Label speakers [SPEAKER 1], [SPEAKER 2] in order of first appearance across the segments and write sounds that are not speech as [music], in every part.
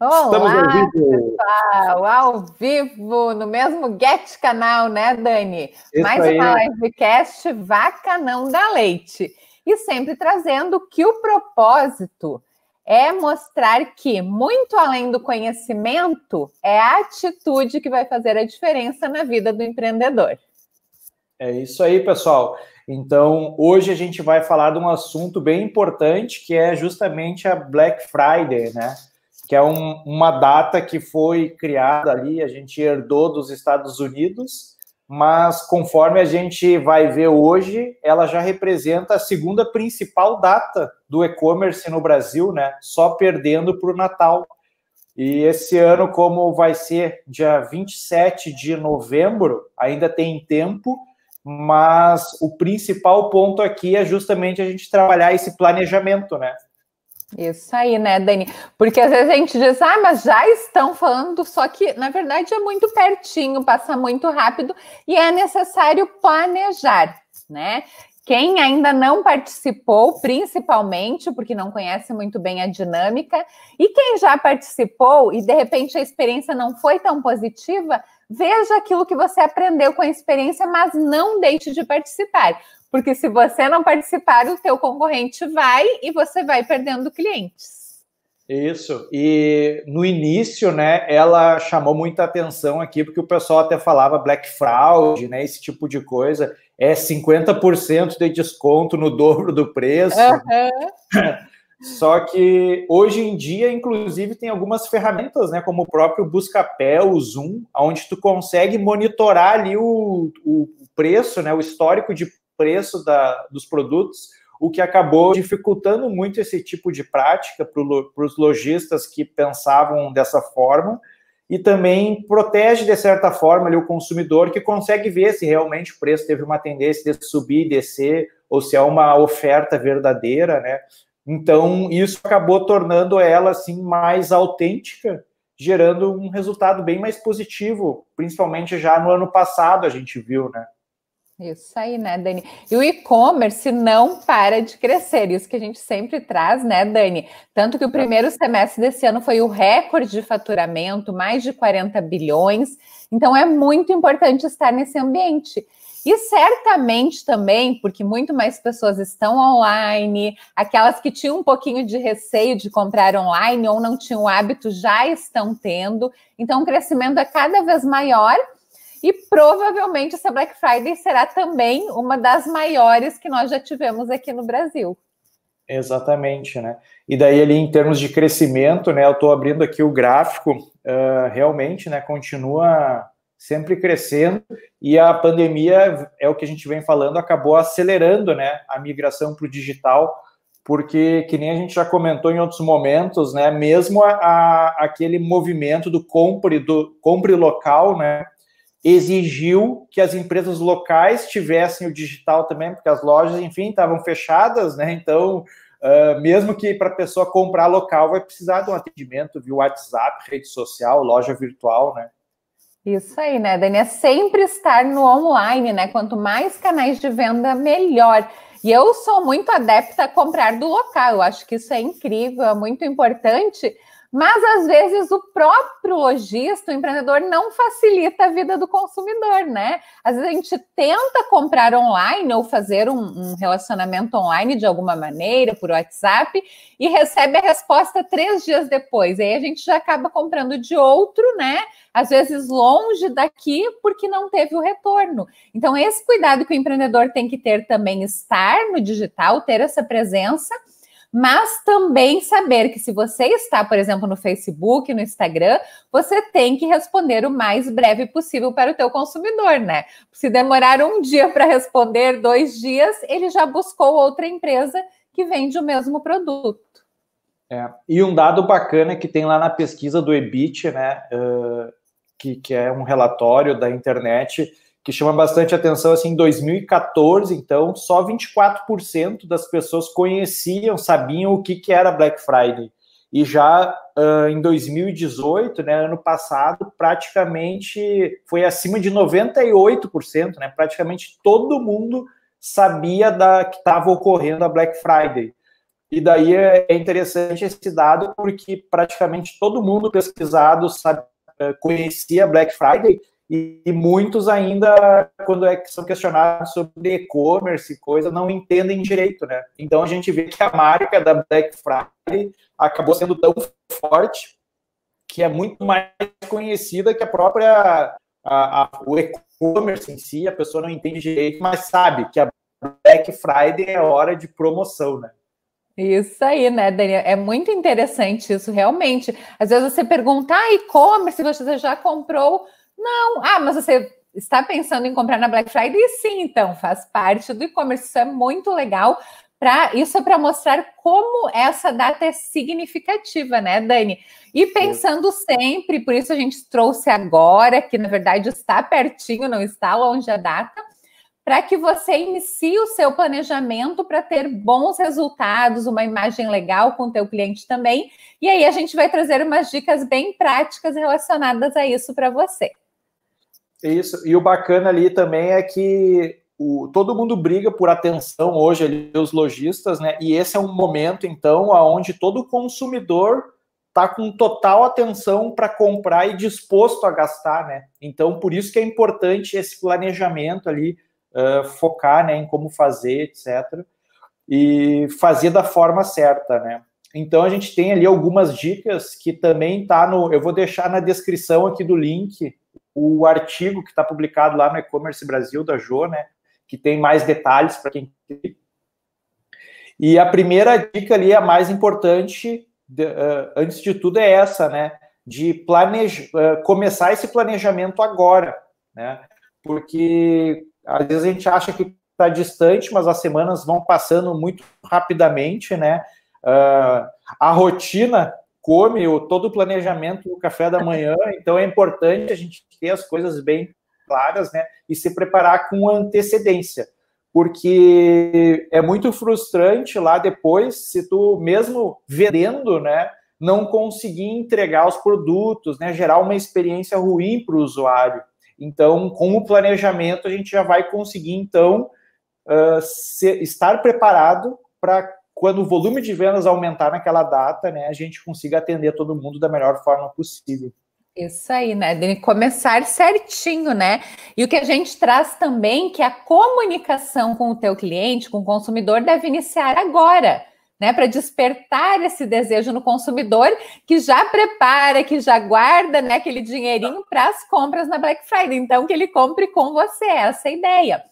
[SPEAKER 1] Olá, Estamos ao vivo. pessoal, ao vivo, no mesmo Get Canal, né, Dani? Isso Mais aí. uma livecast Vaca Não Dá Leite. E sempre trazendo que o propósito é mostrar que, muito além do conhecimento, é a atitude que vai fazer a diferença na vida do empreendedor.
[SPEAKER 2] É isso aí, pessoal. Então, hoje a gente vai falar de um assunto bem importante, que é justamente a Black Friday, né? Que é um, uma data que foi criada ali, a gente herdou dos Estados Unidos, mas conforme a gente vai ver hoje, ela já representa a segunda principal data do e-commerce no Brasil, né? Só perdendo para o Natal. E esse ano, como vai ser dia 27 de novembro, ainda tem tempo mas o principal ponto aqui é justamente a gente trabalhar esse planejamento, né?
[SPEAKER 1] Isso aí, né, Dani? Porque às vezes a gente diz, ah, mas já estão falando, só que na verdade é muito pertinho, passa muito rápido e é necessário planejar, né? Quem ainda não participou, principalmente porque não conhece muito bem a dinâmica, e quem já participou e de repente a experiência não foi tão positiva, veja aquilo que você aprendeu com a experiência, mas não deixe de participar. Porque se você não participar, o teu concorrente vai e você vai perdendo clientes.
[SPEAKER 2] Isso. E no início, né, ela chamou muita atenção aqui, porque o pessoal até falava black fraud, né, esse tipo de coisa. É 50% de desconto no dobro do preço. Uhum. Só que hoje em dia, inclusive, tem algumas ferramentas, né, como o próprio Buscapé, o Zoom, onde tu consegue monitorar ali o, o preço, né, o histórico de preço da, dos produtos, o que acabou dificultando muito esse tipo de prática para os lojistas que pensavam dessa forma e também protege, de certa forma, ali, o consumidor que consegue ver se realmente o preço teve uma tendência de subir e descer, ou se é uma oferta verdadeira, né? Então, isso acabou tornando ela assim mais autêntica, gerando um resultado bem mais positivo, principalmente já no ano passado a gente viu, né?
[SPEAKER 1] Isso aí, né, Dani? E o e-commerce não para de crescer, isso que a gente sempre traz, né, Dani? Tanto que o primeiro semestre desse ano foi o recorde de faturamento, mais de 40 bilhões. Então é muito importante estar nesse ambiente. E certamente também, porque muito mais pessoas estão online, aquelas que tinham um pouquinho de receio de comprar online ou não tinham hábito já estão tendo. Então, o crescimento é cada vez maior e provavelmente essa Black Friday será também uma das maiores que nós já tivemos aqui no Brasil.
[SPEAKER 2] Exatamente, né? E daí ali em termos de crescimento, né? Eu estou abrindo aqui o gráfico, uh, realmente, né? Continua sempre crescendo e a pandemia é o que a gente vem falando acabou acelerando né a migração para o digital porque que nem a gente já comentou em outros momentos né mesmo a, a, aquele movimento do compre do compre local né exigiu que as empresas locais tivessem o digital também porque as lojas enfim estavam fechadas né então Uh, mesmo que para a pessoa comprar local vai precisar de um atendimento via WhatsApp, rede social, loja virtual, né?
[SPEAKER 1] Isso aí, né, Dani? É sempre estar no online, né? Quanto mais canais de venda, melhor. E eu sou muito adepta a comprar do local. Eu acho que isso é incrível, é muito importante, mas às vezes o próprio lojista, o empreendedor, não facilita a vida do consumidor, né? Às vezes a gente tenta comprar online ou fazer um, um relacionamento online de alguma maneira, por WhatsApp, e recebe a resposta três dias depois. Aí a gente já acaba comprando de outro, né? Às vezes longe daqui, porque não teve o retorno. Então, esse cuidado que o empreendedor tem que ter também, estar no digital, ter essa presença mas também saber que se você está, por exemplo, no Facebook, no Instagram, você tem que responder o mais breve possível para o teu consumidor, né? Se demorar um dia para responder, dois dias, ele já buscou outra empresa que vende o mesmo produto.
[SPEAKER 2] É. E um dado bacana que tem lá na pesquisa do EBIT, né, uh, que, que é um relatório da internet, que chama bastante atenção, assim, em 2014, então, só 24% das pessoas conheciam, sabiam o que, que era Black Friday. E já uh, em 2018, né, ano passado, praticamente foi acima de 98%, né, praticamente todo mundo sabia da que estava ocorrendo a Black Friday. E daí é, é interessante esse dado porque praticamente todo mundo pesquisado sabe, é, conhecia Black Friday e, e muitos ainda, quando é, são questionados sobre e-commerce e coisa, não entendem direito, né? Então a gente vê que a marca da Black Friday acabou sendo tão forte que é muito mais conhecida que a própria a, a, o e-commerce em si, a pessoa não entende direito, mas sabe que a Black Friday é hora de promoção, né?
[SPEAKER 1] Isso aí, né, Daniel? É muito interessante isso, realmente. Às vezes você pergunta, ah, e-commerce, você já comprou? Não. Ah, mas você está pensando em comprar na Black Friday? Sim, então, faz parte do e-commerce. Isso é muito legal. Pra, isso é para mostrar como essa data é significativa, né, Dani? E pensando sempre, por isso a gente trouxe agora, que na verdade está pertinho, não está longe a data, para que você inicie o seu planejamento para ter bons resultados, uma imagem legal com o teu cliente também. E aí a gente vai trazer umas dicas bem práticas relacionadas a isso para você.
[SPEAKER 2] Isso. E o bacana ali também é que o, todo mundo briga por atenção hoje ali, os lojistas, né? E esse é um momento, então, onde todo consumidor está com total atenção para comprar e disposto a gastar, né? Então, por isso que é importante esse planejamento ali, uh, focar né, em como fazer, etc. E fazer da forma certa, né? Então, a gente tem ali algumas dicas que também tá no. Eu vou deixar na descrição aqui do link o artigo que está publicado lá no E-Commerce Brasil da Jo, né? que tem mais detalhes para quem. E a primeira dica ali, a mais importante, de, uh, antes de tudo, é essa, né? De planejar, uh, começar esse planejamento agora, né? Porque às vezes a gente acha que está distante, mas as semanas vão passando muito rapidamente, né? Uh, a rotina come o, todo o planejamento do café da manhã, [laughs] então é importante a gente ter as coisas bem claras, né? E se preparar com antecedência. Porque é muito frustrante lá depois, se tu, mesmo vendendo, né, não conseguir entregar os produtos, né, gerar uma experiência ruim para o usuário. Então, com o planejamento, a gente já vai conseguir, então, uh, ser, estar preparado para quando o volume de vendas aumentar naquela data, né, a gente consiga atender todo mundo da melhor forma possível.
[SPEAKER 1] Isso aí, né? De começar certinho, né? E o que a gente traz também que a comunicação com o teu cliente, com o consumidor, deve iniciar agora, né? Para despertar esse desejo no consumidor que já prepara, que já guarda, né? Aquele dinheirinho para as compras na Black Friday. Então, que ele compre com você, essa é a ideia.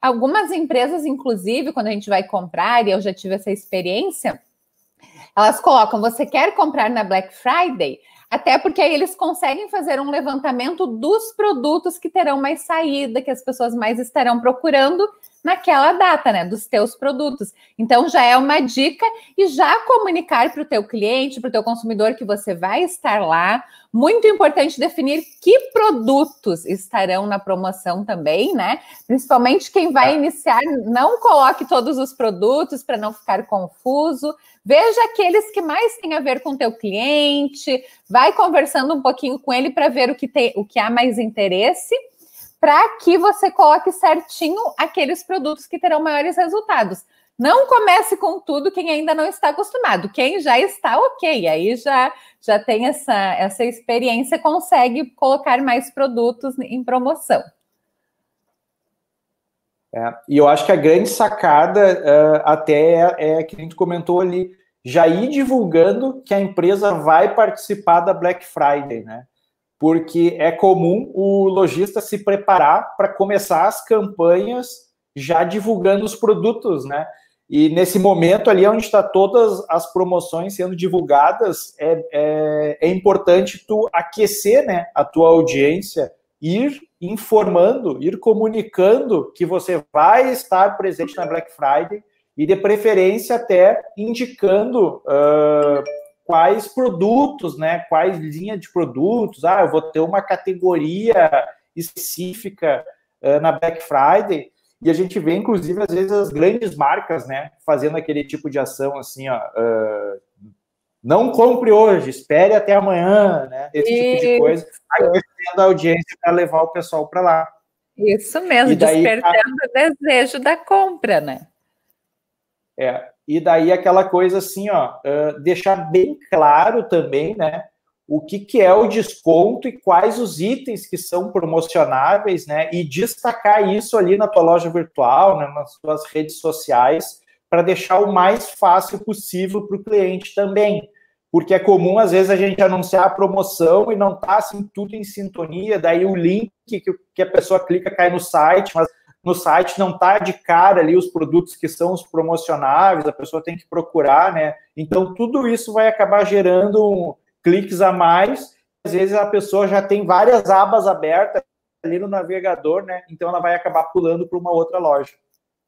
[SPEAKER 1] Algumas empresas, inclusive, quando a gente vai comprar, e eu já tive essa experiência, elas colocam: você quer comprar na Black Friday? Até porque aí eles conseguem fazer um levantamento dos produtos que terão mais saída, que as pessoas mais estarão procurando naquela data, né, dos teus produtos. Então já é uma dica e já comunicar para o teu cliente, para o teu consumidor que você vai estar lá. Muito importante definir que produtos estarão na promoção também, né? Principalmente quem vai iniciar, não coloque todos os produtos para não ficar confuso. Veja aqueles que mais têm a ver com o teu cliente, vai conversando um pouquinho com ele para ver o que tem, o que há mais interesse para que você coloque certinho aqueles produtos que terão maiores resultados. Não comece com tudo quem ainda não está acostumado. Quem já está, ok. Aí já, já tem essa, essa experiência, consegue colocar mais produtos em promoção.
[SPEAKER 2] É, e eu acho que a grande sacada uh, até é, é que a gente comentou ali, já ir divulgando que a empresa vai participar da Black Friday, né? Porque é comum o lojista se preparar para começar as campanhas já divulgando os produtos, né? E nesse momento ali onde está todas as promoções sendo divulgadas, é, é, é, importante tu aquecer né, a tua audiência, ir informando, ir comunicando que você vai estar presente na Black Friday e de preferência até indicando uh, quais produtos, né? Quais linha de produtos. Ah, eu vou ter uma categoria específica uh, na Black Friday. E a gente vê, inclusive, às vezes, as grandes marcas, né, fazendo aquele tipo de ação assim, ó. Uh, não compre hoje, espere até amanhã, né? Esse Isso. tipo de coisa, aquecendo a audiência para levar o pessoal para lá.
[SPEAKER 1] Isso mesmo, daí, despertando a... o desejo da compra, né?
[SPEAKER 2] É, e daí aquela coisa assim, ó, uh, deixar bem claro também, né, o que, que é o desconto e quais os itens que são promocionáveis, né, e destacar isso ali na tua loja virtual, né, nas tuas redes sociais, para deixar o mais fácil possível para o cliente também. Porque é comum, às vezes, a gente anunciar a promoção e não tá assim tudo em sintonia, daí o link que, que a pessoa clica cai no site, mas no site não tá de cara ali os produtos que são os promocionáveis, a pessoa tem que procurar, né? Então, tudo isso vai acabar gerando cliques a mais. Às vezes a pessoa já tem várias abas abertas ali no navegador, né? Então ela vai acabar pulando para uma outra loja.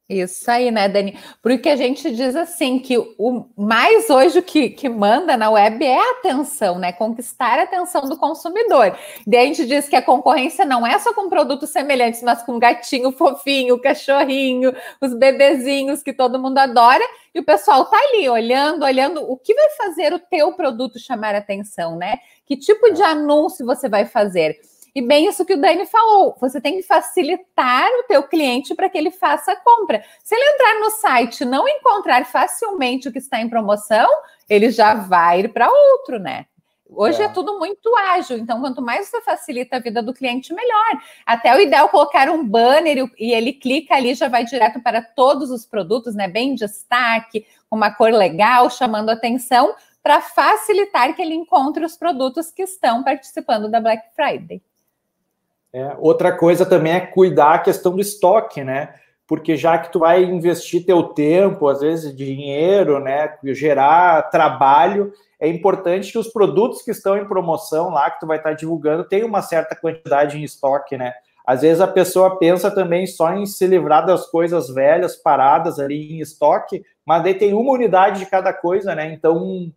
[SPEAKER 1] Isso aí, né, Dani? Porque a gente diz assim que o mais hoje o que, que manda na web é a atenção, né? Conquistar a atenção do consumidor. Daí a gente diz que a concorrência não é só com produtos semelhantes, mas com gatinho fofinho, cachorrinho, os bebezinhos que todo mundo adora, e o pessoal tá ali olhando, olhando o que vai fazer o teu produto chamar atenção, né? Que tipo de anúncio você vai fazer? E bem isso que o Dani falou, você tem que facilitar o teu cliente para que ele faça a compra. Se ele entrar no site e não encontrar facilmente o que está em promoção, ele já vai ir para outro, né? Hoje é. é. tudo muito ágil, então quanto mais você facilita a vida do cliente, melhor. Até o ideal é colocar um banner e ele clica ali, já vai direto para todos os produtos, né? Bem destaque, uma cor legal, chamando atenção, para facilitar que ele encontre os produtos que estão participando da Black Friday.
[SPEAKER 2] É, outra coisa também é cuidar a questão do estoque, né? Porque já que tu vai investir teu tempo, às vezes dinheiro, né, gerar trabalho, é importante que os produtos que estão em promoção lá, que tu vai estar divulgando, tenham uma certa quantidade em estoque, né? Às vezes a pessoa pensa também só em se livrar das coisas velhas paradas ali em estoque, mas daí tem uma unidade de cada coisa, né? Então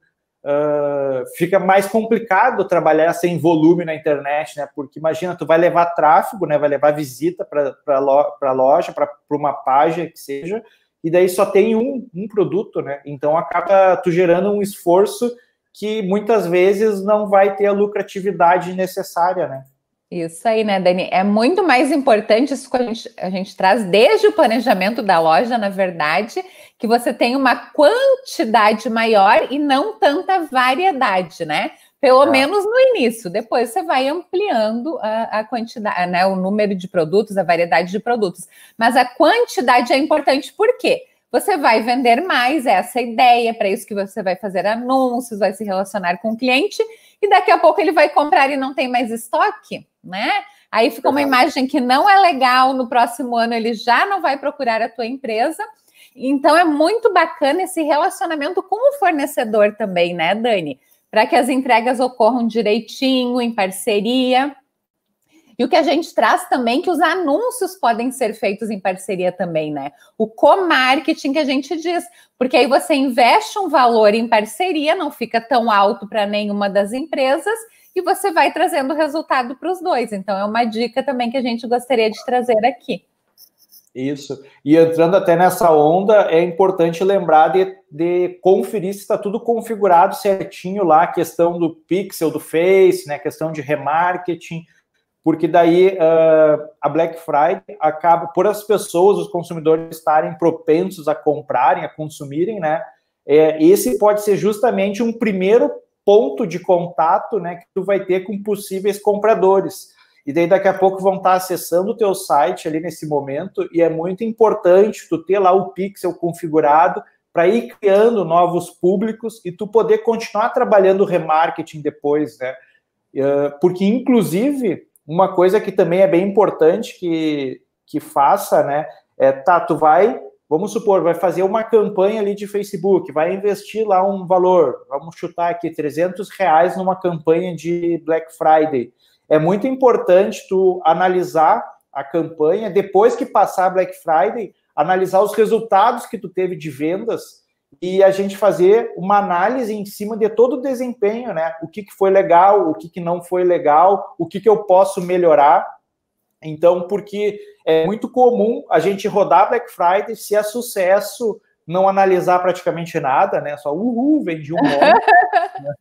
[SPEAKER 2] uh, fica mais complicado trabalhar sem volume na internet, né? Porque imagina, tu vai levar tráfego, né? Vai levar visita para a loja, para uma página que seja, e daí só tem um, um produto, né? Então acaba tu gerando um esforço que muitas vezes não vai ter a lucratividade necessária, né?
[SPEAKER 1] Isso aí, né, Dani? É muito mais importante isso que a gente, a gente traz desde o planejamento da loja, na verdade, que você tenha uma quantidade maior e não tanta variedade, né? Pelo é. menos no início. Depois você vai ampliando a, a, quantidade, né? O número de produtos, a variedade de produtos. Mas a quantidade é importante por quê? Você vai vender mais, é essa ideia, para isso que você vai fazer anúncios, vai se relacionar com o cliente, e daqui a pouco ele vai comprar e não tem mais estoque né? Aí fica uma imagem que não é legal, no próximo ano ele já não vai procurar a tua empresa. Então é muito bacana esse relacionamento com o fornecedor também, né, Dani? Para que as entregas ocorram direitinho, em parceria. E o que a gente traz também é que os anúncios podem ser feitos em parceria também, né? O co-marketing que a gente diz, porque aí você investe um valor em parceria, não fica tão alto para nenhuma das empresas e você vai trazendo resultado para os dois. Então, é uma dica também que a gente gostaria de trazer aqui.
[SPEAKER 2] Isso. E entrando até nessa onda, é importante lembrar de, de conferir se está tudo configurado certinho lá, a questão do pixel do Face, né, questão de remarketing, porque daí uh, a Black Friday acaba, por as pessoas, os consumidores estarem propensos a comprarem, a consumirem, né? É, esse pode ser justamente um primeiro ponto de contato né, que tu vai ter com possíveis compradores. E daí daqui a pouco vão estar acessando o teu site ali nesse momento, e é muito importante tu ter lá o pixel configurado para ir criando novos públicos e tu poder continuar trabalhando remarketing depois, né? Ah, porque, inclusive, uma coisa que também é bem importante que, que faça, né? É, tá, tu vai vamos supor, vai fazer uma campanha ali de Facebook, vai investir lá um valor, vamos chutar aqui, 300 reais numa campanha de Black Friday. É muito importante tu analisar a campanha, depois que passar Black Friday, analisar os resultados que tu teve de vendas e a gente fazer uma análise em cima de todo o desempenho, né? O que, que foi legal, o que, que não foi legal, o que, que eu posso melhorar então, porque é muito comum a gente rodar Black Friday, se é sucesso, não analisar praticamente nada, né? Só uhul, vendi um monte. [laughs] né?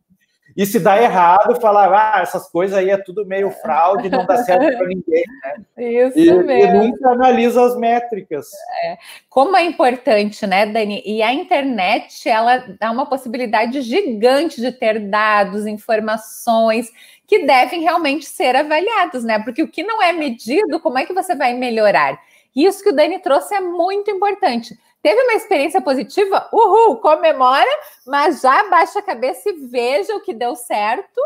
[SPEAKER 2] E se dá errado, falar, ah, essas coisas aí é tudo meio fraude, não dá certo para ninguém, né?
[SPEAKER 1] Isso e, mesmo.
[SPEAKER 2] E nunca analisa as métricas.
[SPEAKER 1] É. Como é importante, né, Dani? E a internet, ela dá uma possibilidade gigante de ter dados, informações que devem realmente ser avaliados, né? Porque o que não é medido, como é que você vai melhorar? Isso que o Dani trouxe é muito importante. Teve uma experiência positiva? Uhul, comemora, mas já baixa a cabeça e veja o que deu certo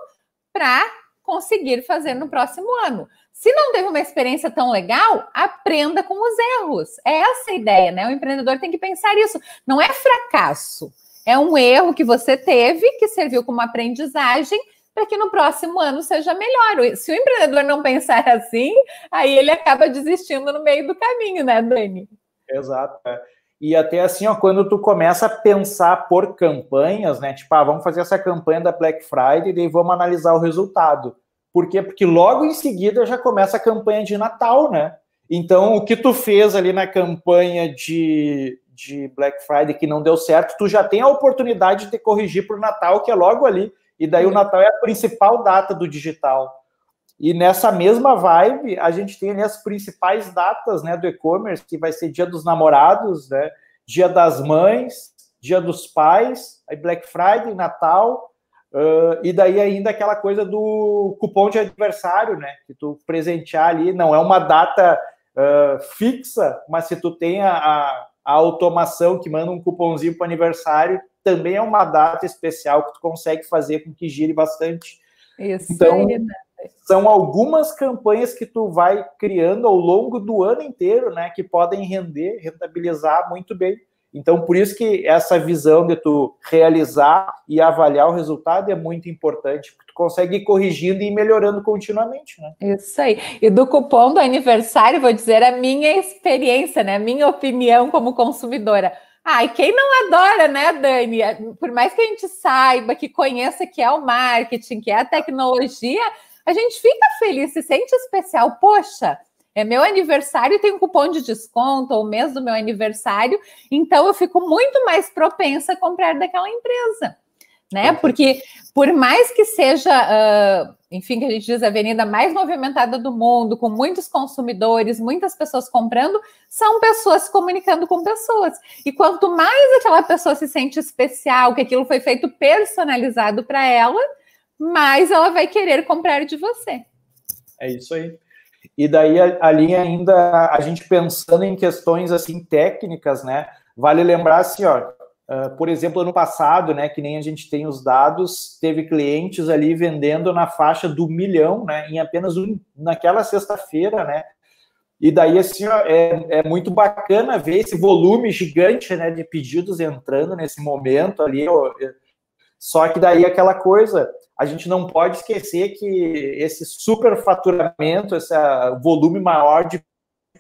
[SPEAKER 1] para conseguir fazer no próximo ano. Se não teve uma experiência tão legal, aprenda com os erros. É essa a ideia, né? O empreendedor tem que pensar isso. Não é fracasso, é um erro que você teve que serviu como aprendizagem para que no próximo ano seja melhor. Se o empreendedor não pensar assim, aí ele acaba desistindo no meio do caminho, né, Dani?
[SPEAKER 2] Exato. É. E até assim, ó, quando tu começa a pensar por campanhas, né? Tipo, ah, vamos fazer essa campanha da Black Friday e vamos analisar o resultado. Por quê? Porque logo em seguida já começa a campanha de Natal, né? Então, o que tu fez ali na campanha de, de Black Friday que não deu certo, tu já tem a oportunidade de corrigir para o Natal, que é logo ali. E daí o Natal é a principal data do digital. E nessa mesma vibe, a gente tem ali as principais datas né, do e-commerce, que vai ser Dia dos Namorados, né, Dia das Mães, Dia dos Pais, aí Black Friday, Natal, uh, e daí ainda aquela coisa do cupom de aniversário, né? Que tu presentear ali, não é uma data uh, fixa, mas se tu tem a, a, a automação que manda um cupomzinho para aniversário, também é uma data especial que tu consegue fazer com que gire bastante.
[SPEAKER 1] Isso então, aí, né?
[SPEAKER 2] são algumas campanhas que tu vai criando ao longo do ano inteiro, né, que podem render, rentabilizar muito bem. Então, por isso que essa visão de tu realizar e avaliar o resultado é muito importante, porque tu consegue ir corrigindo e ir melhorando continuamente, né?
[SPEAKER 1] Isso aí. E do cupom do aniversário, vou dizer a minha experiência, né, a minha opinião como consumidora. Ai, quem não adora, né, Dani? Por mais que a gente saiba, que conheça que é o marketing, que é a tecnologia, a gente fica feliz, se sente especial. Poxa, é meu aniversário e tem um cupom de desconto, ou mês do meu aniversário, então eu fico muito mais propensa a comprar daquela empresa. Né? Porque por mais que seja, uh, enfim, que a gente diz a avenida mais movimentada do mundo, com muitos consumidores, muitas pessoas comprando, são pessoas comunicando com pessoas. E quanto mais aquela pessoa se sente especial, que aquilo foi feito personalizado para ela, mais ela vai querer comprar de você.
[SPEAKER 2] É isso aí. E daí ali ainda a gente pensando em questões assim técnicas, né? Vale lembrar assim, ó, uh, por exemplo, ano passado, né, que nem a gente tem os dados, teve clientes ali vendendo na faixa do milhão, né, em apenas um, naquela sexta-feira, né? E daí assim ó, é, é muito bacana ver esse volume gigante, né, de pedidos entrando nesse momento ali. Ó, só que daí aquela coisa, a gente não pode esquecer que esse superfaturamento, esse volume maior de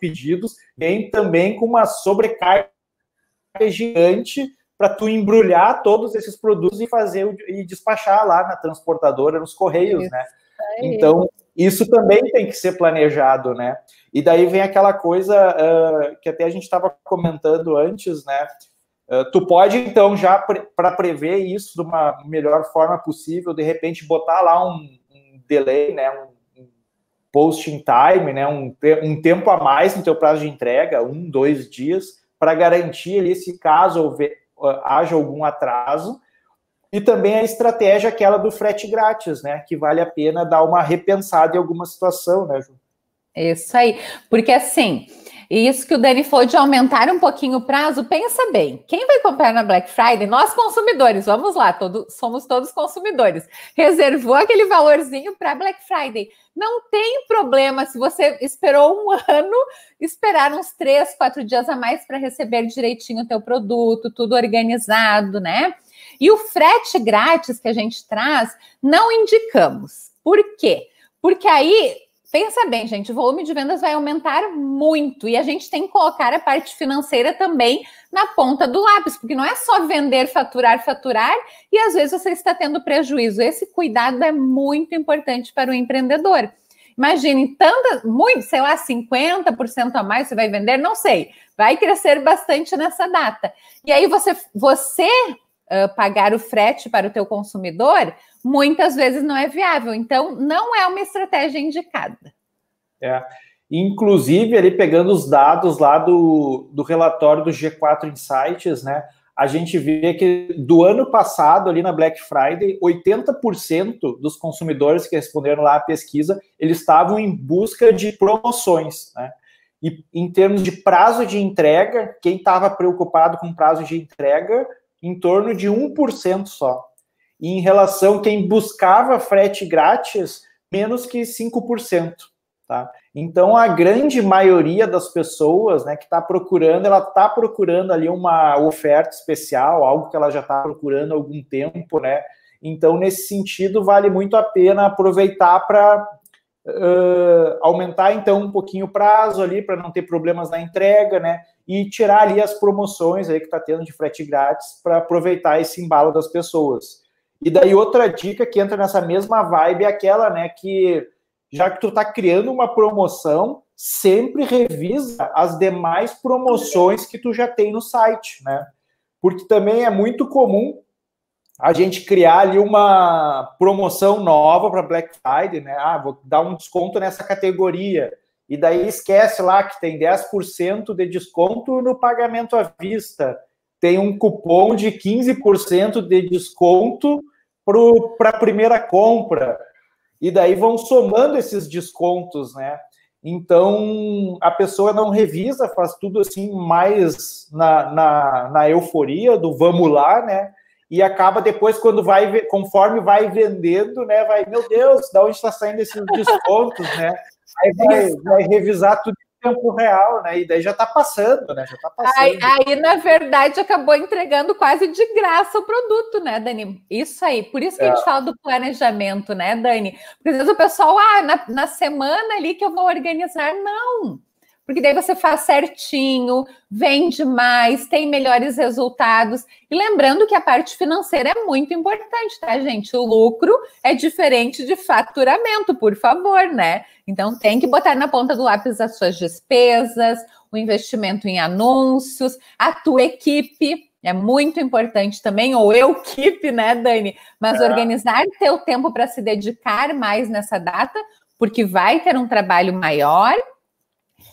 [SPEAKER 2] pedidos, vem também com uma sobrecarga gigante para tu embrulhar todos esses produtos e fazer e despachar lá na transportadora, nos correios, né? Então, isso também tem que ser planejado, né? E daí vem aquela coisa uh, que até a gente estava comentando antes, né? Uh, tu pode, então, já para prever isso de uma melhor forma possível, de repente botar lá um, um delay, né, um, um posting time, né, um, um tempo a mais no teu prazo de entrega, um, dois dias, para garantir ali se caso houver, haja algum atraso. E também a estratégia aquela do frete grátis, né, que vale a pena dar uma repensada em alguma situação, né, Ju?
[SPEAKER 1] Isso aí, porque assim e isso que o Dani falou de aumentar um pouquinho o prazo, pensa bem. Quem vai comprar na Black Friday? Nós consumidores, vamos lá, todo, somos todos consumidores. Reservou aquele valorzinho para Black Friday. Não tem problema se você esperou um [laughs] ano, esperar uns três, quatro dias a mais para receber direitinho o teu produto, tudo organizado, né? E o frete grátis que a gente traz, não indicamos. Por quê? Porque aí Pensa bem, gente, o volume de vendas vai aumentar muito e a gente tem que colocar a parte financeira também na ponta do lápis, porque não é só vender, faturar, faturar e às vezes você está tendo prejuízo. Esse cuidado é muito importante para o empreendedor. Imagine, tanta, muito, sei lá, 50% a mais você vai vender, não sei, vai crescer bastante nessa data. E aí você, você uh, pagar o frete para o teu consumidor, muitas vezes não é viável. Então, não é uma estratégia indicada.
[SPEAKER 2] É. Inclusive, ali pegando os dados lá do, do relatório do G4 Insights, né? A gente vê que do ano passado, ali na Black Friday, 80% dos consumidores que responderam lá à pesquisa, eles estavam em busca de promoções, né? E em termos de prazo de entrega, quem estava preocupado com prazo de entrega, em torno de 1% só. E em relação quem buscava frete grátis, menos que 5%. Tá? Então, a grande maioria das pessoas né, que está procurando, ela está procurando ali uma oferta especial, algo que ela já está procurando há algum tempo, né? Então, nesse sentido, vale muito a pena aproveitar para uh, aumentar, então, um pouquinho o prazo ali, para não ter problemas na entrega, né? E tirar ali as promoções aí que está tendo de frete grátis para aproveitar esse embalo das pessoas. E daí, outra dica que entra nessa mesma vibe é aquela, né, que já que tu está criando uma promoção, sempre revisa as demais promoções que tu já tem no site, né? Porque também é muito comum a gente criar ali uma promoção nova para Black Friday, né? Ah, vou dar um desconto nessa categoria. E daí esquece lá que tem 10% de desconto no pagamento à vista. Tem um cupom de 15% de desconto para a primeira compra e daí vão somando esses descontos, né? Então a pessoa não revisa, faz tudo assim mais na, na, na euforia do vamos lá, né? E acaba depois, quando vai, conforme vai vendendo, né? Vai, meu Deus, da onde está saindo esses descontos, né? Aí vai, vai revisar tudo tempo real, né? E daí já está passando, né? Já tá passando.
[SPEAKER 1] Aí, aí, na verdade, acabou entregando quase de graça o produto, né, Dani? Isso aí. Por isso que é. a gente é. fala do planejamento, né, Dani? Porque às vezes o pessoal, ah, na, na semana ali que eu vou organizar. Não porque daí você faz certinho, vende mais, tem melhores resultados. E lembrando que a parte financeira é muito importante, tá, gente? O lucro é diferente de faturamento, por favor, né? Então tem que botar na ponta do lápis as suas despesas, o investimento em anúncios, a tua equipe. É muito importante também, ou eu [laughs] equipe, né, Dani? Mas é. organizar teu tempo para se dedicar mais nessa data, porque vai ter um trabalho maior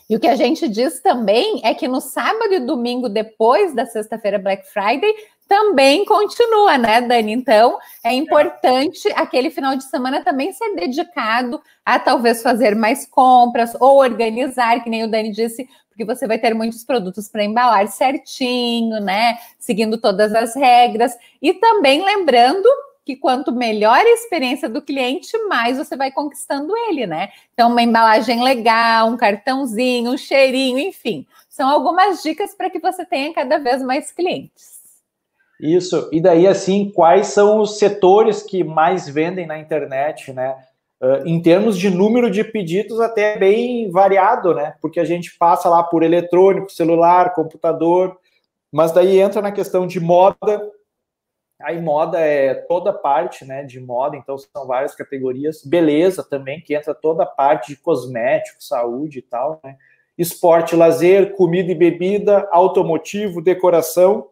[SPEAKER 1] e o que a gente diz também é que no sábado e domingo, depois da sexta-feira Black Friday, também continua, né, Dani? Então, é importante aquele final de semana também ser dedicado a talvez fazer mais compras ou organizar, que nem o Dani disse, porque você vai ter muitos produtos para embalar certinho, né? Seguindo todas as regras. E também lembrando que quanto melhor a experiência do cliente, mais você vai conquistando ele, né? Então, uma embalagem legal, um cartãozinho, um cheirinho, enfim. São algumas dicas para que você tenha cada vez mais clientes.
[SPEAKER 2] Isso. E daí, assim, quais são os setores que mais vendem na internet, né? Uh, em termos de número de pedidos, até bem variado, né? Porque a gente passa lá por eletrônico, celular, computador, mas daí entra na questão de moda, Aí moda é toda parte, né, de moda, então são várias categorias. Beleza também, que entra toda a parte de cosmético, saúde e tal, né? Esporte, lazer, comida e bebida, automotivo, decoração,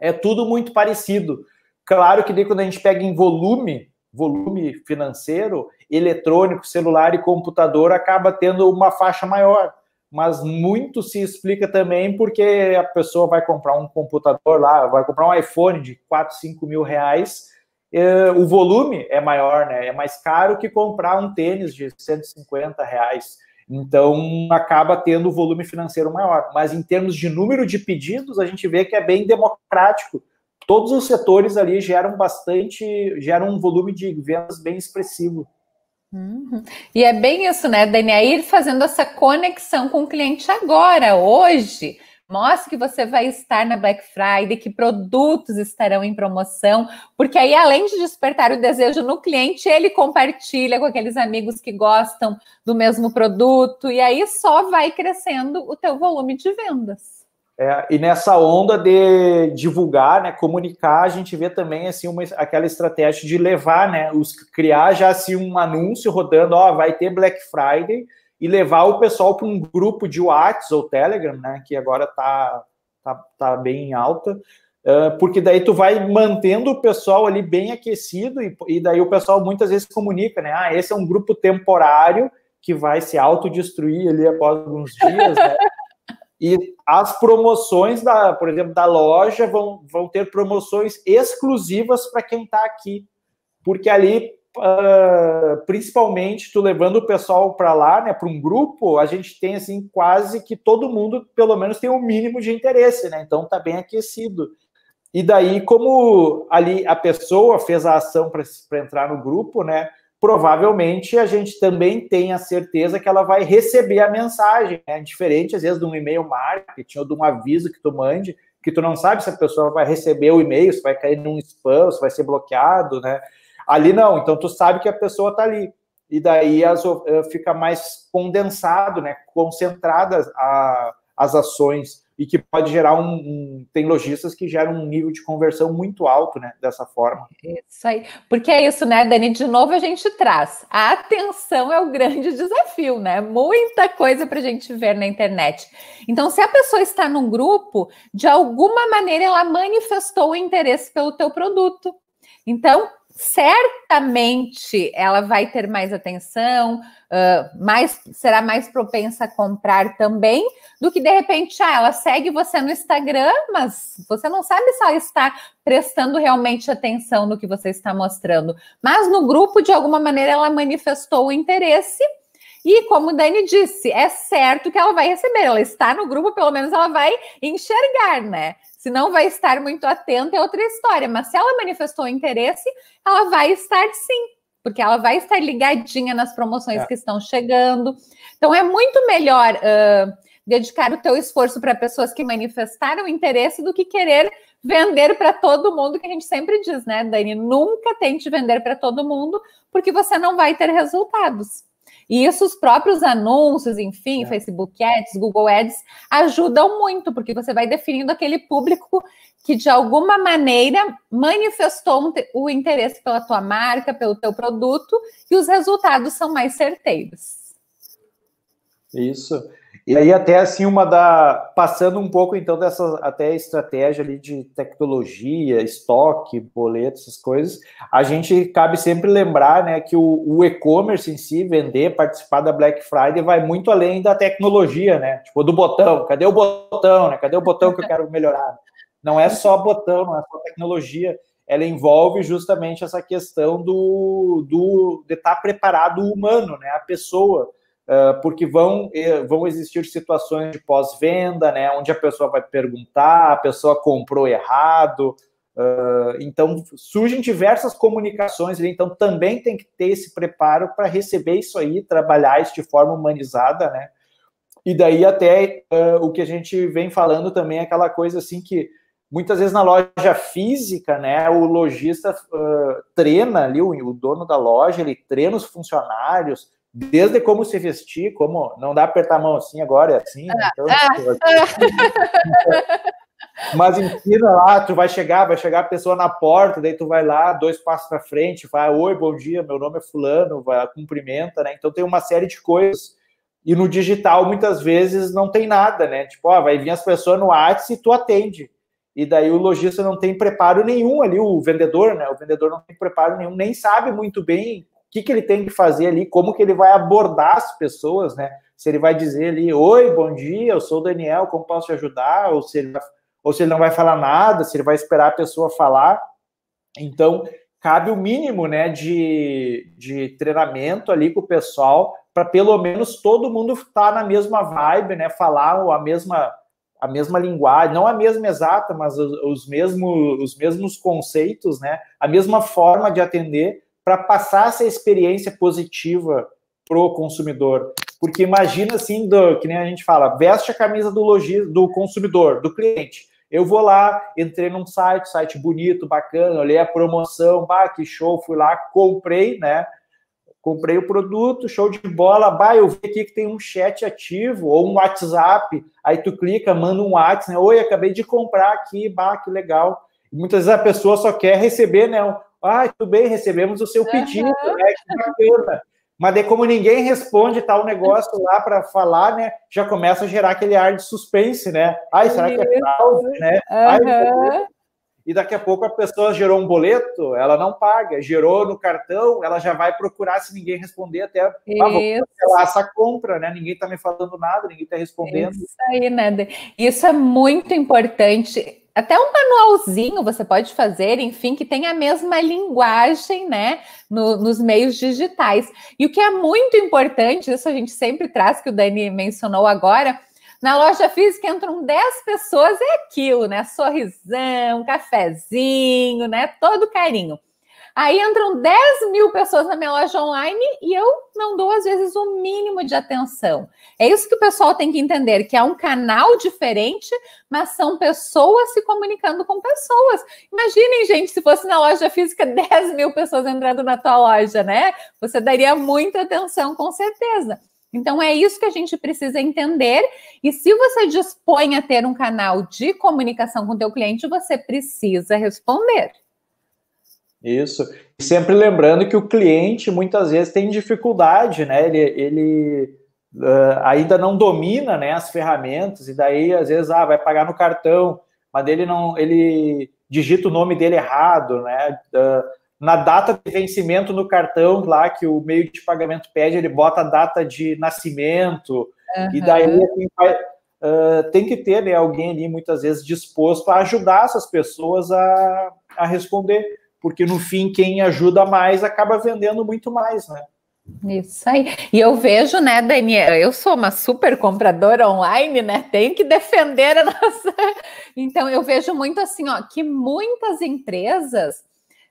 [SPEAKER 2] é tudo muito parecido. Claro que daí quando a gente pega em volume, volume financeiro, eletrônico, celular e computador acaba tendo uma faixa maior mas muito se explica também porque a pessoa vai comprar um computador lá, vai comprar um iPhone de 4, 5 mil reais, eh, o volume é maior, né? É mais caro que comprar um tênis de 150 reais. Então acaba tendo o volume financeiro maior. Mas em termos de número de pedidos, a gente vê que é bem democrático. Todos os setores ali geram bastante, geram um volume de vendas bem expressivo.
[SPEAKER 1] Uhum. E é bem isso, né, Dani? Ir fazendo essa conexão com o cliente agora, hoje. Mostre que você vai estar na Black Friday, que produtos estarão em promoção, porque aí, além de despertar o desejo no cliente, ele compartilha com aqueles amigos que gostam do mesmo produto, e aí só vai crescendo o teu volume de vendas.
[SPEAKER 2] É, e nessa onda de divulgar, né, comunicar, a gente vê também assim uma, aquela estratégia de levar, né, os criar já assim um anúncio rodando, ó, vai ter Black Friday e levar o pessoal para um grupo de WhatsApp ou Telegram, né, que agora tá, tá, tá bem alta, Uh, porque daí tu vai mantendo o pessoal ali bem aquecido e, e, daí o pessoal muitas vezes comunica, né? Ah, esse é um grupo temporário que vai se autodestruir ali após alguns dias, né? [laughs] E as promoções, da, por exemplo, da loja vão, vão ter promoções exclusivas para quem está aqui. Porque ali, uh, principalmente, tu levando o pessoal para lá, né, para um grupo, a gente tem assim quase que todo mundo, pelo menos, tem o um mínimo de interesse, né? Então tá bem aquecido. E daí, como ali a pessoa fez a ação para entrar no grupo, né? Provavelmente a gente também tem a certeza que ela vai receber a mensagem, né? Diferente, às vezes, de um e-mail marketing ou de um aviso que tu mande, que tu não sabe se a pessoa vai receber o e-mail, se vai cair num spam, se vai ser bloqueado, né? Ali não, então tu sabe que a pessoa está ali. E daí as, eh, fica mais condensado, né? Concentradas as ações e que pode gerar um, um, Tem lojistas que geram um nível de conversão muito alto, né? Dessa forma.
[SPEAKER 1] Isso aí. Porque é isso, né, Dani? De novo a gente traz. A atenção é o grande [laughs] desafio, né? Muita coisa para a gente ver na internet. Então, se a pessoa está num grupo, de alguma maneira ela manifestou o interesse pelo teu produto. Então, certamente ela vai ter mais atenção, uh, mais será mais propensa a comprar também, do que de repente ah, ela segue você no Instagram, mas você não sabe se ela está prestando realmente atenção no que você está mostrando. Mas no grupo, de alguma maneira, ela manifestou o interesse. E como o Dani disse, é certo que ela vai receber. Ela está no grupo, pelo menos ela vai enxergar, né? Se não vai estar muito atenta, é outra história. Mas se ela manifestou interesse, ela vai estar sim, porque ela vai estar ligadinha nas promoções é. que estão chegando. Então é muito melhor uh, dedicar o teu esforço para pessoas que manifestaram interesse do que querer vender para todo mundo, que a gente sempre diz, né, Dani? Nunca tente vender para todo mundo, porque você não vai ter resultados. E isso, os próprios anúncios, enfim, é. Facebook Ads, Google Ads, ajudam muito, porque você vai definindo aquele público que, de alguma maneira, manifestou o interesse pela tua marca, pelo teu produto, e os resultados são mais certeiros.
[SPEAKER 2] Isso. E aí até assim uma da passando um pouco então dessa até estratégia ali de tecnologia, estoque, boleto, essas coisas, a gente cabe sempre lembrar, né, que o, o e-commerce em si, vender, participar da Black Friday vai muito além da tecnologia, né? Tipo do botão, cadê o botão, né? Cadê o botão que eu quero melhorar? Não é só botão, não é só tecnologia, ela envolve justamente essa questão do, do de estar preparado o humano, né? A pessoa porque vão, vão existir situações de pós-venda, né, onde a pessoa vai perguntar, a pessoa comprou errado, uh, então surgem diversas comunicações, então também tem que ter esse preparo para receber isso aí, trabalhar isso de forma humanizada, né, e daí até uh, o que a gente vem falando também é aquela coisa assim que muitas vezes na loja física, né, o lojista treina ali, o, o dono da loja, ele treina os funcionários, desde como se vestir, como não dá apertar a mão assim agora, é assim. Né? Então, [laughs] mas ensina lá, tu vai chegar, vai chegar a pessoa na porta, daí tu vai lá, dois passos para frente, vai, oi, bom dia, meu nome é fulano, vai, cumprimenta, né? Então tem uma série de coisas. E no digital, muitas vezes, não tem nada, né? Tipo, ó, vai vir as pessoas no WhatsApp e tu atende. E daí o lojista não tem preparo nenhum ali, o vendedor, né? O vendedor não tem preparo nenhum, nem sabe muito bem que, que ele tem que fazer ali, como que ele vai abordar as pessoas, né? Se ele vai dizer ali, oi, bom dia, eu sou o Daniel, como posso te ajudar? Ou se ele, ou se ele não vai falar nada, se ele vai esperar a pessoa falar. Então, cabe o mínimo, né, de, de treinamento ali com o pessoal, para pelo menos todo mundo estar tá na mesma vibe, né, falar a mesma a mesma linguagem, não a mesma exata, mas os, os, mesmos, os mesmos conceitos, né, a mesma forma de atender, para passar essa experiência positiva para o consumidor. Porque imagina assim, do, que nem a gente fala, veste a camisa do logista, do consumidor, do cliente. Eu vou lá, entrei num site, site bonito, bacana, olhei a promoção, bah, que show, fui lá, comprei, né? Comprei o produto, show de bola, bah, eu vi aqui que tem um chat ativo ou um WhatsApp, aí tu clica, manda um WhatsApp, né? Oi, acabei de comprar aqui, bah, que legal. Muitas vezes a pessoa só quer receber, né? Ah, tudo bem, recebemos o seu pedido, uhum. né? Que bacana. Mas daí, como ninguém responde tal negócio lá para falar, né? Já começa a gerar aquele ar de suspense, né? Ai, será que é fraude, né? Uhum. Ai, e daqui a pouco a pessoa gerou um boleto, ela não paga, gerou no cartão, ela já vai procurar se ninguém responder até ah, vou essa compra, né? Ninguém está me falando nada, ninguém está respondendo.
[SPEAKER 1] Isso aí, né? Isso é muito importante. Até um manualzinho você pode fazer, enfim, que tenha a mesma linguagem, né, no, nos meios digitais. E o que é muito importante, isso a gente sempre traz, que o Dani mencionou agora, na loja física entram 10 pessoas, é aquilo, né? Sorrisão, cafezinho, né? Todo carinho. Aí entram 10 mil pessoas na minha loja online e eu não dou, às vezes, o mínimo de atenção. É isso que o pessoal tem que entender: que é um canal diferente, mas são pessoas se comunicando com pessoas. Imaginem, gente, se fosse na loja física [laughs] 10 mil pessoas entrando na tua loja, né? Você daria muita atenção, com certeza. Então é isso que a gente precisa entender. E se você dispõe a ter um canal de comunicação com o teu cliente, você precisa responder.
[SPEAKER 2] Isso. E sempre lembrando que o cliente muitas vezes tem dificuldade, né? Ele, ele uh, ainda não domina né, as ferramentas, e daí, às vezes, ah, vai pagar no cartão, mas ele não ele digita o nome dele errado, né? Uh, na data de vencimento no cartão lá que o meio de pagamento pede, ele bota a data de nascimento, uhum. e daí assim, vai, uh, tem que ter né, alguém ali muitas vezes disposto a ajudar essas pessoas a, a responder, porque no fim quem ajuda mais acaba vendendo muito mais, né?
[SPEAKER 1] Isso aí. E eu vejo, né, Daniela, eu sou uma super compradora online, né? Tenho que defender a [laughs] nossa. Então, eu vejo muito assim, ó, que muitas empresas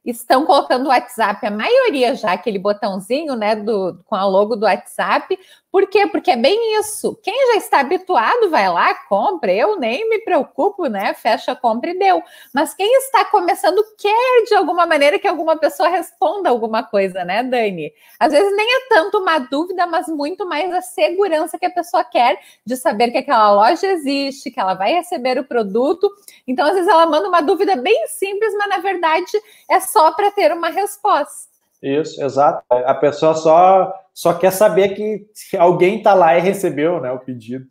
[SPEAKER 1] estão colocando o WhatsApp, a maioria já, aquele botãozinho, né, do, com a logo do WhatsApp. Por quê? Porque é bem isso. Quem já está habituado vai lá, compra. Eu nem me preocupo, né? Fecha compra e deu. Mas quem está começando quer, de alguma maneira, que alguma pessoa responda alguma coisa, né, Dani? Às vezes nem é tanto uma dúvida, mas muito mais a segurança que a pessoa quer de saber que aquela loja existe, que ela vai receber o produto. Então, às vezes, ela manda uma dúvida bem simples, mas na verdade é só para ter uma resposta.
[SPEAKER 2] Isso, exato. A pessoa só, só quer saber que alguém está lá e recebeu né, o pedido.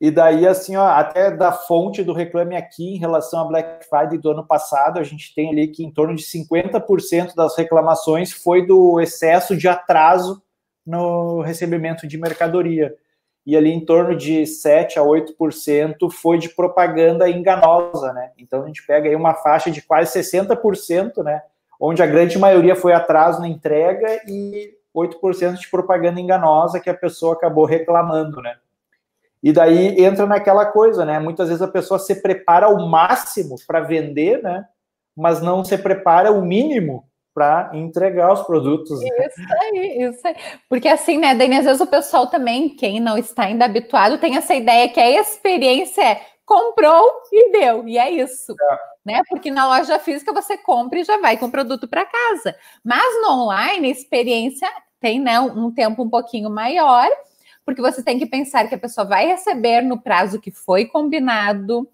[SPEAKER 2] E daí, assim, ó, até da fonte do Reclame Aqui em relação a Black Friday do ano passado, a gente tem ali que em torno de 50% das reclamações foi do excesso de atraso no recebimento de mercadoria. E ali em torno de 7 a 8% foi de propaganda enganosa, né? Então a gente pega aí uma faixa de quase 60%, né? onde a grande maioria foi atraso na entrega e 8% de propaganda enganosa que a pessoa acabou reclamando, né? E daí entra naquela coisa, né? Muitas vezes a pessoa se prepara ao máximo para vender, né? Mas não se prepara o mínimo para entregar os produtos.
[SPEAKER 1] Né? Isso aí, isso aí. Porque assim, né, Dani, às vezes o pessoal também, quem não está ainda habituado, tem essa ideia que a experiência é comprou e deu, e é isso. É. Né? Porque na loja física você compra e já vai com o produto para casa. Mas no online, a experiência tem né, um tempo um pouquinho maior, porque você tem que pensar que a pessoa vai receber no prazo que foi combinado,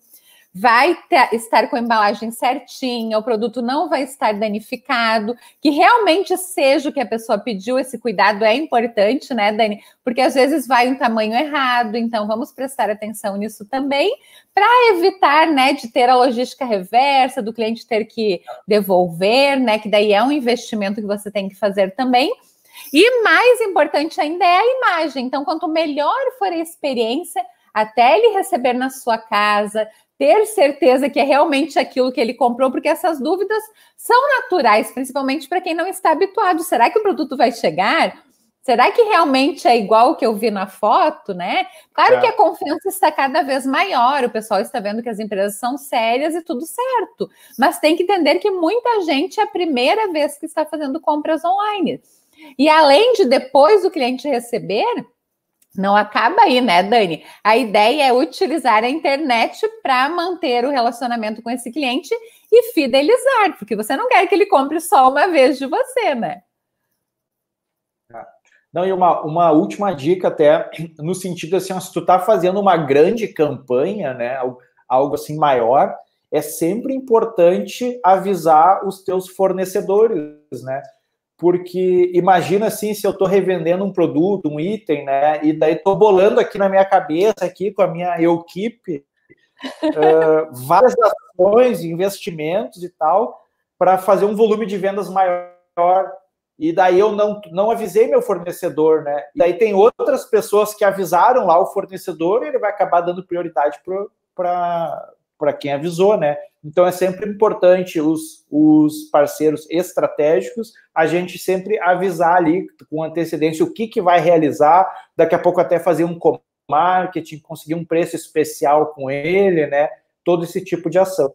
[SPEAKER 1] vai ter, estar com a embalagem certinha, o produto não vai estar danificado, que realmente seja o que a pessoa pediu, esse cuidado é importante, né, Dani? Porque às vezes vai um tamanho errado, então vamos prestar atenção nisso também, para evitar, né, de ter a logística reversa, do cliente ter que devolver, né, que daí é um investimento que você tem que fazer também. E mais importante ainda é a imagem. Então, quanto melhor for a experiência, até ele receber na sua casa, ter certeza que é realmente aquilo que ele comprou, porque essas dúvidas são naturais, principalmente para quem não está habituado. Será que o produto vai chegar? Será que realmente é igual o que eu vi na foto, né? Claro é. que a confiança está cada vez maior, o pessoal está vendo que as empresas são sérias e tudo certo, mas tem que entender que muita gente é a primeira vez que está fazendo compras online. E além de depois o cliente receber, não acaba aí, né, Dani? A ideia é utilizar a internet para manter o relacionamento com esse cliente e fidelizar, porque você não quer que ele compre só uma vez de você, né?
[SPEAKER 2] É. Não, e uma, uma última dica até, no sentido assim, se tu está fazendo uma grande campanha, né, algo assim maior, é sempre importante avisar os teus fornecedores, né? Porque imagina assim se eu estou revendendo um produto, um item, né? E daí estou bolando aqui na minha cabeça, aqui com a minha equipe, [laughs] uh, várias ações, investimentos e tal, para fazer um volume de vendas maior. E daí eu não, não avisei meu fornecedor, né? E daí tem outras pessoas que avisaram lá o fornecedor e ele vai acabar dando prioridade para quem avisou, né? Então é sempre importante os, os parceiros estratégicos, a gente sempre avisar ali com antecedência o que, que vai realizar, daqui a pouco até fazer um marketing, conseguir um preço especial com ele, né? Todo esse tipo de ação.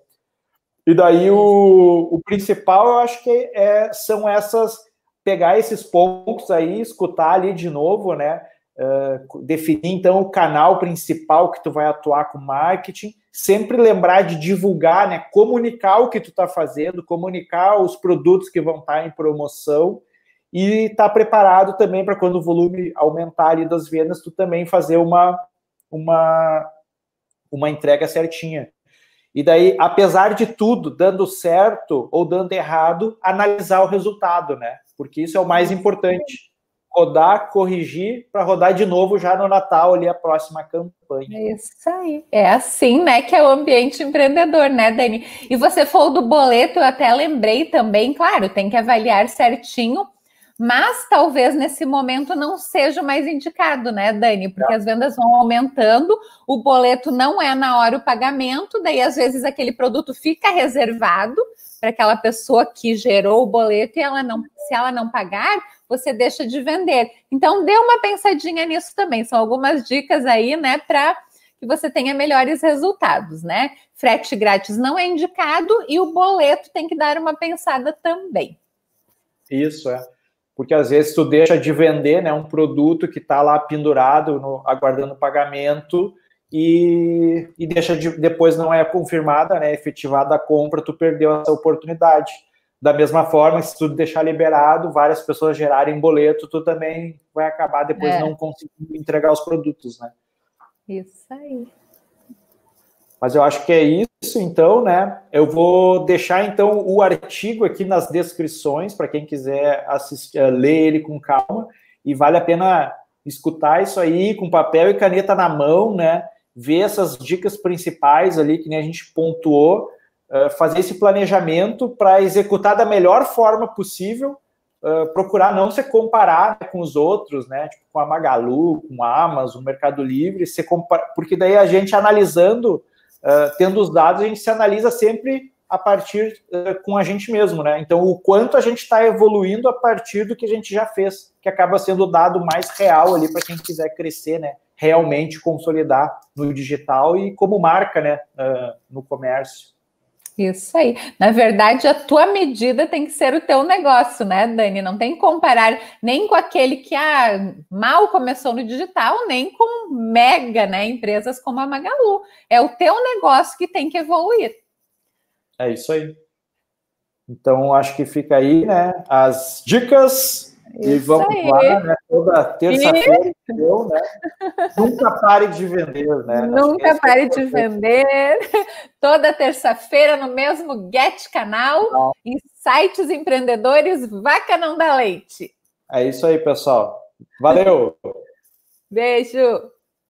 [SPEAKER 2] E daí o, o principal, eu acho que é, são essas, pegar esses pontos aí, escutar ali de novo, né? Uh, definir então o canal principal que tu vai atuar com marketing, sempre lembrar de divulgar, né? Comunicar o que tu está fazendo, comunicar os produtos que vão estar tá em promoção e estar tá preparado também para quando o volume aumentar ali das vendas, tu também fazer uma, uma, uma entrega certinha. E daí, apesar de tudo, dando certo ou dando errado, analisar o resultado, né? Porque isso é o mais importante. Rodar, corrigir, para rodar de novo já no Natal ali a próxima campanha.
[SPEAKER 1] É isso aí. É assim, né, que é o ambiente empreendedor, né, Dani? E você falou do boleto, eu até lembrei também, claro, tem que avaliar certinho mas talvez nesse momento não seja mais indicado, né, Dani? Porque as vendas vão aumentando, o boleto não é na hora o pagamento, daí às vezes aquele produto fica reservado para aquela pessoa que gerou o boleto e ela não, se ela não pagar, você deixa de vender. Então dê uma pensadinha nisso também. São algumas dicas aí, né, para que você tenha melhores resultados, né? Frete grátis não é indicado e o boleto tem que dar uma pensada também.
[SPEAKER 2] Isso é porque às vezes tu deixa de vender né, um produto que está lá pendurado, no, aguardando pagamento, e, e deixa de, depois não é confirmada, né, efetivada a compra, tu perdeu essa oportunidade. Da mesma forma, se tu deixar liberado, várias pessoas gerarem boleto, tu também vai acabar depois é. não conseguindo entregar os produtos, né?
[SPEAKER 1] Isso aí.
[SPEAKER 2] Mas eu acho que é isso, então, né? Eu vou deixar então o artigo aqui nas descrições para quem quiser assistir, eh, ler ele com calma e vale a pena escutar isso aí com papel e caneta na mão, né? Ver essas dicas principais ali que nem a gente pontuou, uh, fazer esse planejamento para executar da melhor forma possível, uh, procurar não se comparar né, com os outros, né? Tipo com a Magalu, com a Amazon, Mercado Livre, se porque daí a gente analisando uh, tendo os dados, a gente se analisa sempre a partir uh, com a gente mesmo, né? Então, o quanto a gente está evoluindo a partir do que a gente já fez, que acaba sendo o dado mais real ali para quem quiser crescer, né? Realmente consolidar no digital e como marca, né? Uh, no comércio.
[SPEAKER 1] Isso aí. Na verdade, a tua medida tem que ser o teu negócio, né, Dani? Não tem que comparar nem com aquele que ah, mal começou no digital, nem com mega, né, empresas como a Magalu. É o teu negócio que tem que evoluir.
[SPEAKER 2] É isso aí. Então, acho que fica aí, né, as dicas e vamos aí. lá, né? Toda terça-feira, né? Nunca pare de vender, né?
[SPEAKER 1] Nunca pare é de vender. [laughs] Toda terça-feira no mesmo Get Canal, Não. em sites empreendedores Vaca Não Dá Leite.
[SPEAKER 2] É isso aí, pessoal. Valeu!
[SPEAKER 1] Beijo!